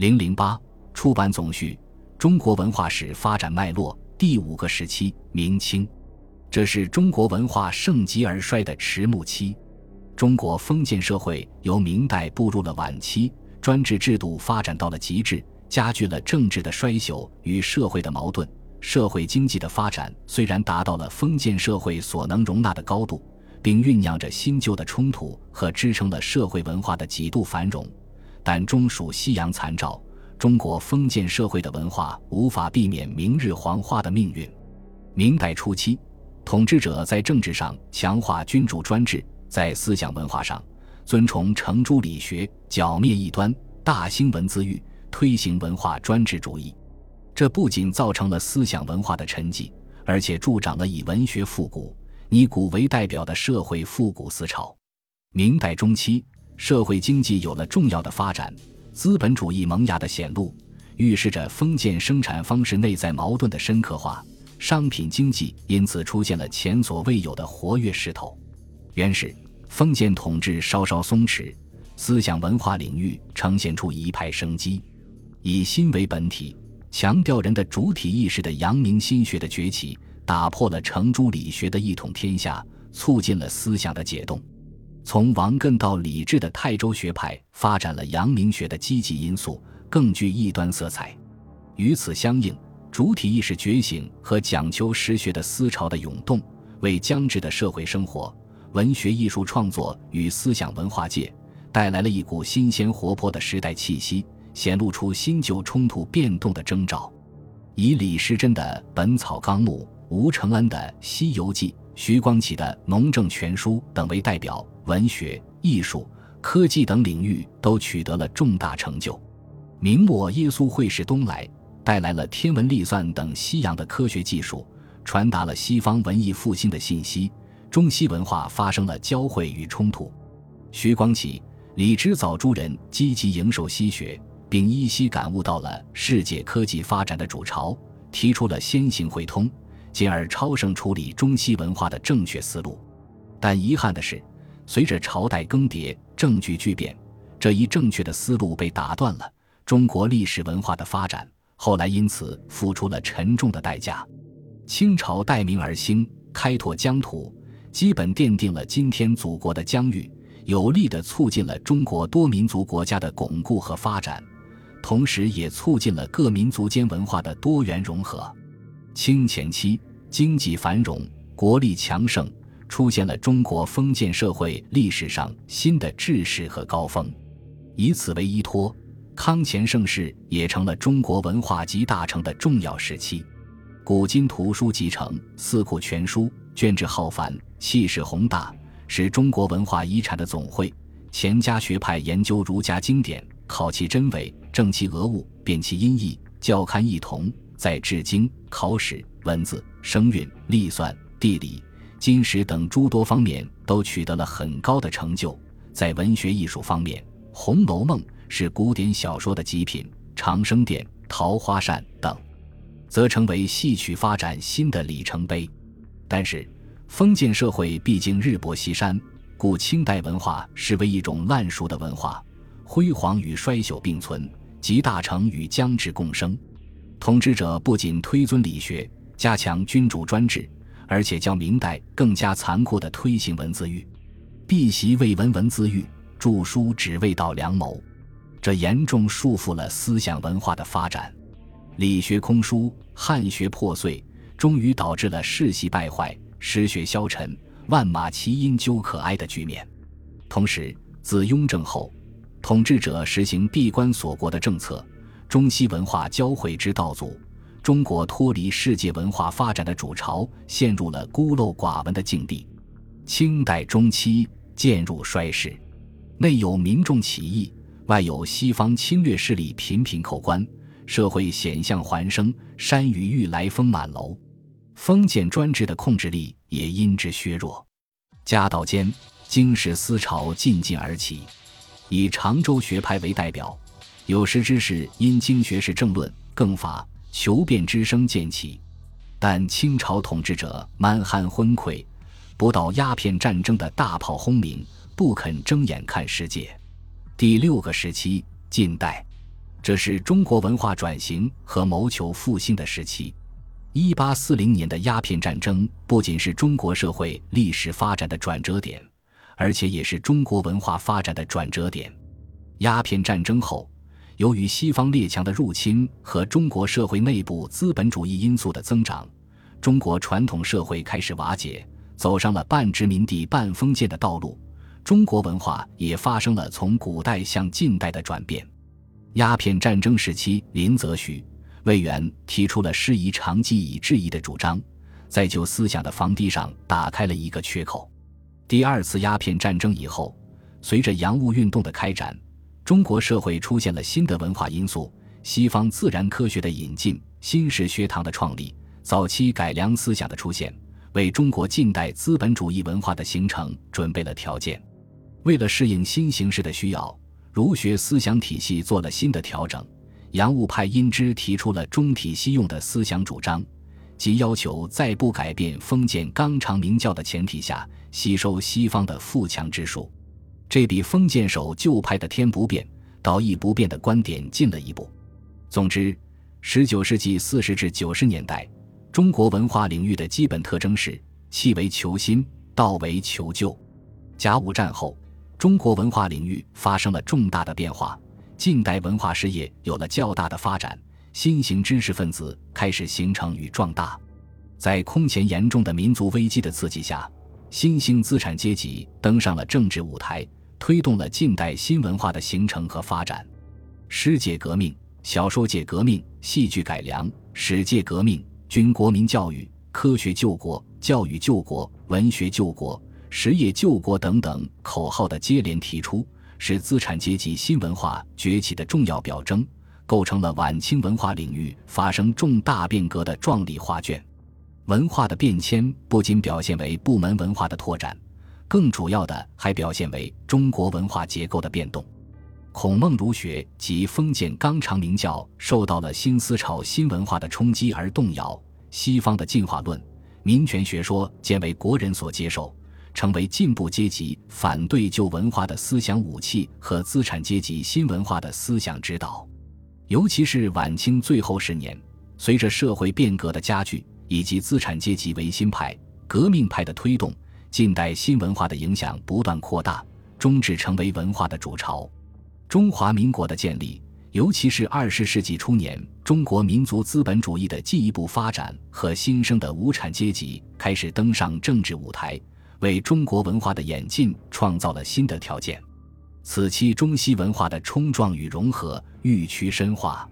零零八出版总序：中国文化史发展脉络第五个时期明清，这是中国文化盛极而衰的迟暮期。中国封建社会由明代步入了晚期，专制制度发展到了极致，加剧了政治的衰朽与社会的矛盾。社会经济的发展虽然达到了封建社会所能容纳的高度，并酝酿着新旧的冲突和支撑了社会文化的几度繁荣。但终属夕阳残照，中国封建社会的文化无法避免明日黄花的命运。明代初期，统治者在政治上强化君主专制，在思想文化上尊崇程朱理学，剿灭异端，大兴文字狱，推行文化专制主义。这不仅造成了思想文化的沉寂，而且助长了以文学复古、以古为代表的社会复古思潮。明代中期。社会经济有了重要的发展，资本主义萌芽的显露，预示着封建生产方式内在矛盾的深刻化。商品经济因此出现了前所未有的活跃势头。原始封建统治稍稍松弛，思想文化领域呈现出一派生机。以心为本体，强调人的主体意识的阳明心学的崛起，打破了程朱理学的一统天下，促进了思想的解冻。从王艮到李治的泰州学派发展了阳明学的积极因素，更具异端色彩。与此相应，主体意识觉醒和讲求实学的思潮的涌动，为僵滞的社会生活、文学艺术创作与思想文化界带来了一股新鲜活泼的时代气息，显露出新旧冲突变动的征兆。以李时珍的《本草纲目》、吴承恩的《西游记》。徐光启的《农政全书》等为代表，文学、艺术、科技等领域都取得了重大成就。明末耶稣会士东来，带来了天文历算等西洋的科学技术，传达了西方文艺复兴的信息。中西文化发生了交汇与冲突。徐光启、李之藻诸人积极迎受西学，并依稀感悟到了世界科技发展的主潮，提出了先行会通。进而超胜处理中西文化的正确思路，但遗憾的是，随着朝代更迭、政局巨变，这一正确的思路被打断了。中国历史文化的发展后来因此付出了沉重的代价。清朝待明而兴，开拓疆土，基本奠定了今天祖国的疆域，有力地促进了中国多民族国家的巩固和发展，同时也促进了各民族间文化的多元融合。清前期经济繁荣，国力强盛，出现了中国封建社会历史上新的志士和高峰。以此为依托，康乾盛世也成了中国文化集大成的重要时期。古今图书集成，四库全书，卷帙浩繁，气势宏大，是中国文化遗产的总汇。钱家学派研究儒家经典，考其真伪，正其讹误，辨其音义，校刊异同。在制经、考史、文字、声韵、历算、地理、金石等诸多方面都取得了很高的成就。在文学艺术方面，《红楼梦》是古典小说的极品，《长生殿》《桃花扇》等，则成为戏曲发展新的里程碑。但是，封建社会毕竟日薄西山，故清代文化视为一种烂熟的文化，辉煌与衰朽并存，集大成与僵滞共生。统治者不仅推尊理学，加强君主专制，而且将明代更加残酷地推行文字狱。避习未闻文字狱，著书只为道良谋，这严重束缚了思想文化的发展。理学空疏，汉学破碎，终于导致了世袭败坏、失学消沉、万马齐喑究可哀的局面。同时，自雍正后，统治者实行闭关锁国的政策。中西文化交汇之道阻，中国脱离世界文化发展的主潮，陷入了孤陋寡闻的境地。清代中期渐入衰势，内有民众起义，外有西方侵略势力频频扣关，社会险象环生，山雨欲来风满楼，封建专制的控制力也因之削弱。家道间，经世思潮进进而起，以常州学派为代表。有识之士因经学士政论、更发、求变之声渐起，但清朝统治者蛮汉昏聩，不到鸦片战争的大炮轰鸣，不肯睁眼看世界。第六个时期，近代，这是中国文化转型和谋求复兴的时期。一八四零年的鸦片战争不仅是中国社会历史发展的转折点，而且也是中国文化发展的转折点。鸦片战争后，由于西方列强的入侵和中国社会内部资本主义因素的增长，中国传统社会开始瓦解，走上了半殖民地半封建的道路。中国文化也发生了从古代向近代的转变。鸦片战争时期，林则徐。魏源提出了师夷长技以制夷的主张，在旧思想的房地上打开了一个缺口。第二次鸦片战争以后，随着洋务运动的开展，中国社会出现了新的文化因素：西方自然科学的引进、新式学堂的创立、早期改良思想的出现，为中国近代资本主义文化的形成准备了条件。为了适应新形势的需要，儒学思想体系做了新的调整。洋务派因之提出了中体西用的思想主张，即要求在不改变封建纲常名教的前提下，吸收西方的富强之术。这比封建守旧派的天不变，道义不变的观点进了一步。总之，十九世纪四十至九十年代，中国文化领域的基本特征是：气为求新，道为求旧。甲午战后，中国文化领域发生了重大的变化。近代文化事业有了较大的发展，新型知识分子开始形成与壮大。在空前严重的民族危机的刺激下，新兴资产阶级登上了政治舞台，推动了近代新文化的形成和发展。诗界革命、小说界革命、戏剧改良、史界革命、军国民教育、科学救国、教育救国、文学救国、实业救国等等口号的接连提出。是资产阶级新文化崛起的重要表征，构成了晚清文化领域发生重大变革的壮丽画卷。文化的变迁不仅表现为部门文化的拓展，更主要的还表现为中国文化结构的变动。孔孟儒学及封建纲常名教受到了新思潮新文化的冲击而动摇，西方的进化论、民权学说渐为国人所接受。成为进步阶级反对旧文化的思想武器和资产阶级新文化的思想指导，尤其是晚清最后十年，随着社会变革的加剧以及资产阶级维新派、革命派的推动，近代新文化的影响不断扩大，终至成为文化的主潮。中华民国的建立，尤其是二十世纪初年中国民族资本主义的进一步发展和新生的无产阶级开始登上政治舞台。为中国文化的演进创造了新的条件。此期中西文化的冲撞与融合愈趋深化，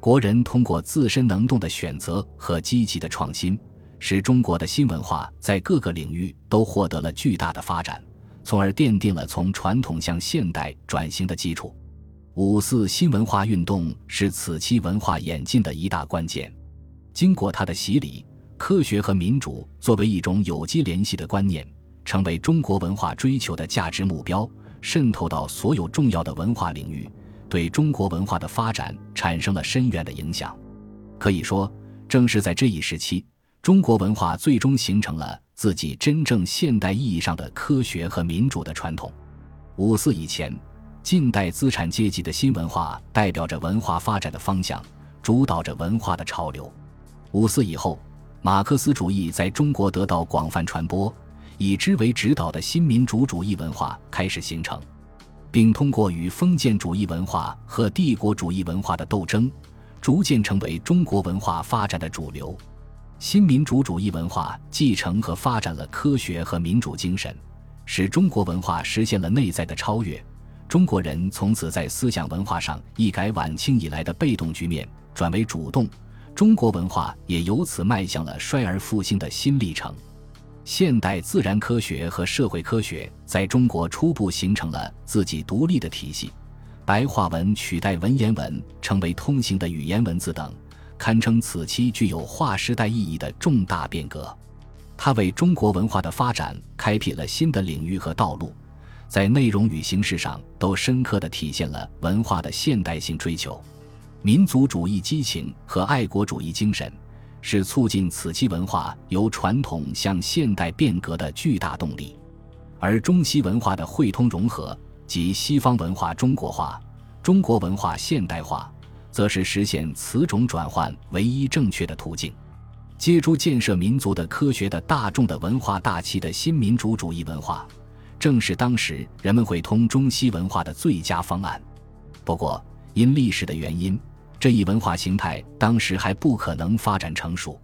国人通过自身能动的选择和积极的创新，使中国的新文化在各个领域都获得了巨大的发展，从而奠定了从传统向现代转型的基础。五四新文化运动是此期文化演进的一大关键。经过它的洗礼，科学和民主作为一种有机联系的观念。成为中国文化追求的价值目标，渗透到所有重要的文化领域，对中国文化的发展产生了深远的影响。可以说，正是在这一时期，中国文化最终形成了自己真正现代意义上的科学和民主的传统。五四以前，近代资产阶级的新文化代表着文化发展的方向，主导着文化的潮流。五四以后，马克思主义在中国得到广泛传播。以之为指导的新民主主义文化开始形成，并通过与封建主义文化和帝国主义文化的斗争，逐渐成为中国文化发展的主流。新民主主义文化继承和发展了科学和民主精神，使中国文化实现了内在的超越。中国人从此在思想文化上一改晚清以来的被动局面，转为主动。中国文化也由此迈向了衰而复兴的新历程。现代自然科学和社会科学在中国初步形成了自己独立的体系，白话文取代文言文成为通行的语言文字等，堪称此期具有划时代意义的重大变革。它为中国文化的发展开辟了新的领域和道路，在内容与形式上都深刻地体现了文化的现代性追求、民族主义激情和爱国主义精神。是促进此期文化由传统向现代变革的巨大动力，而中西文化的汇通融合及西方文化中国化、中国文化现代化、则是实现此种转换唯一正确的途径。借助建设民族的科学的大众的文化大气的新民主主义文化，正是当时人们会通中西文化的最佳方案。不过，因历史的原因，这一文化形态当时还不可能发展成熟。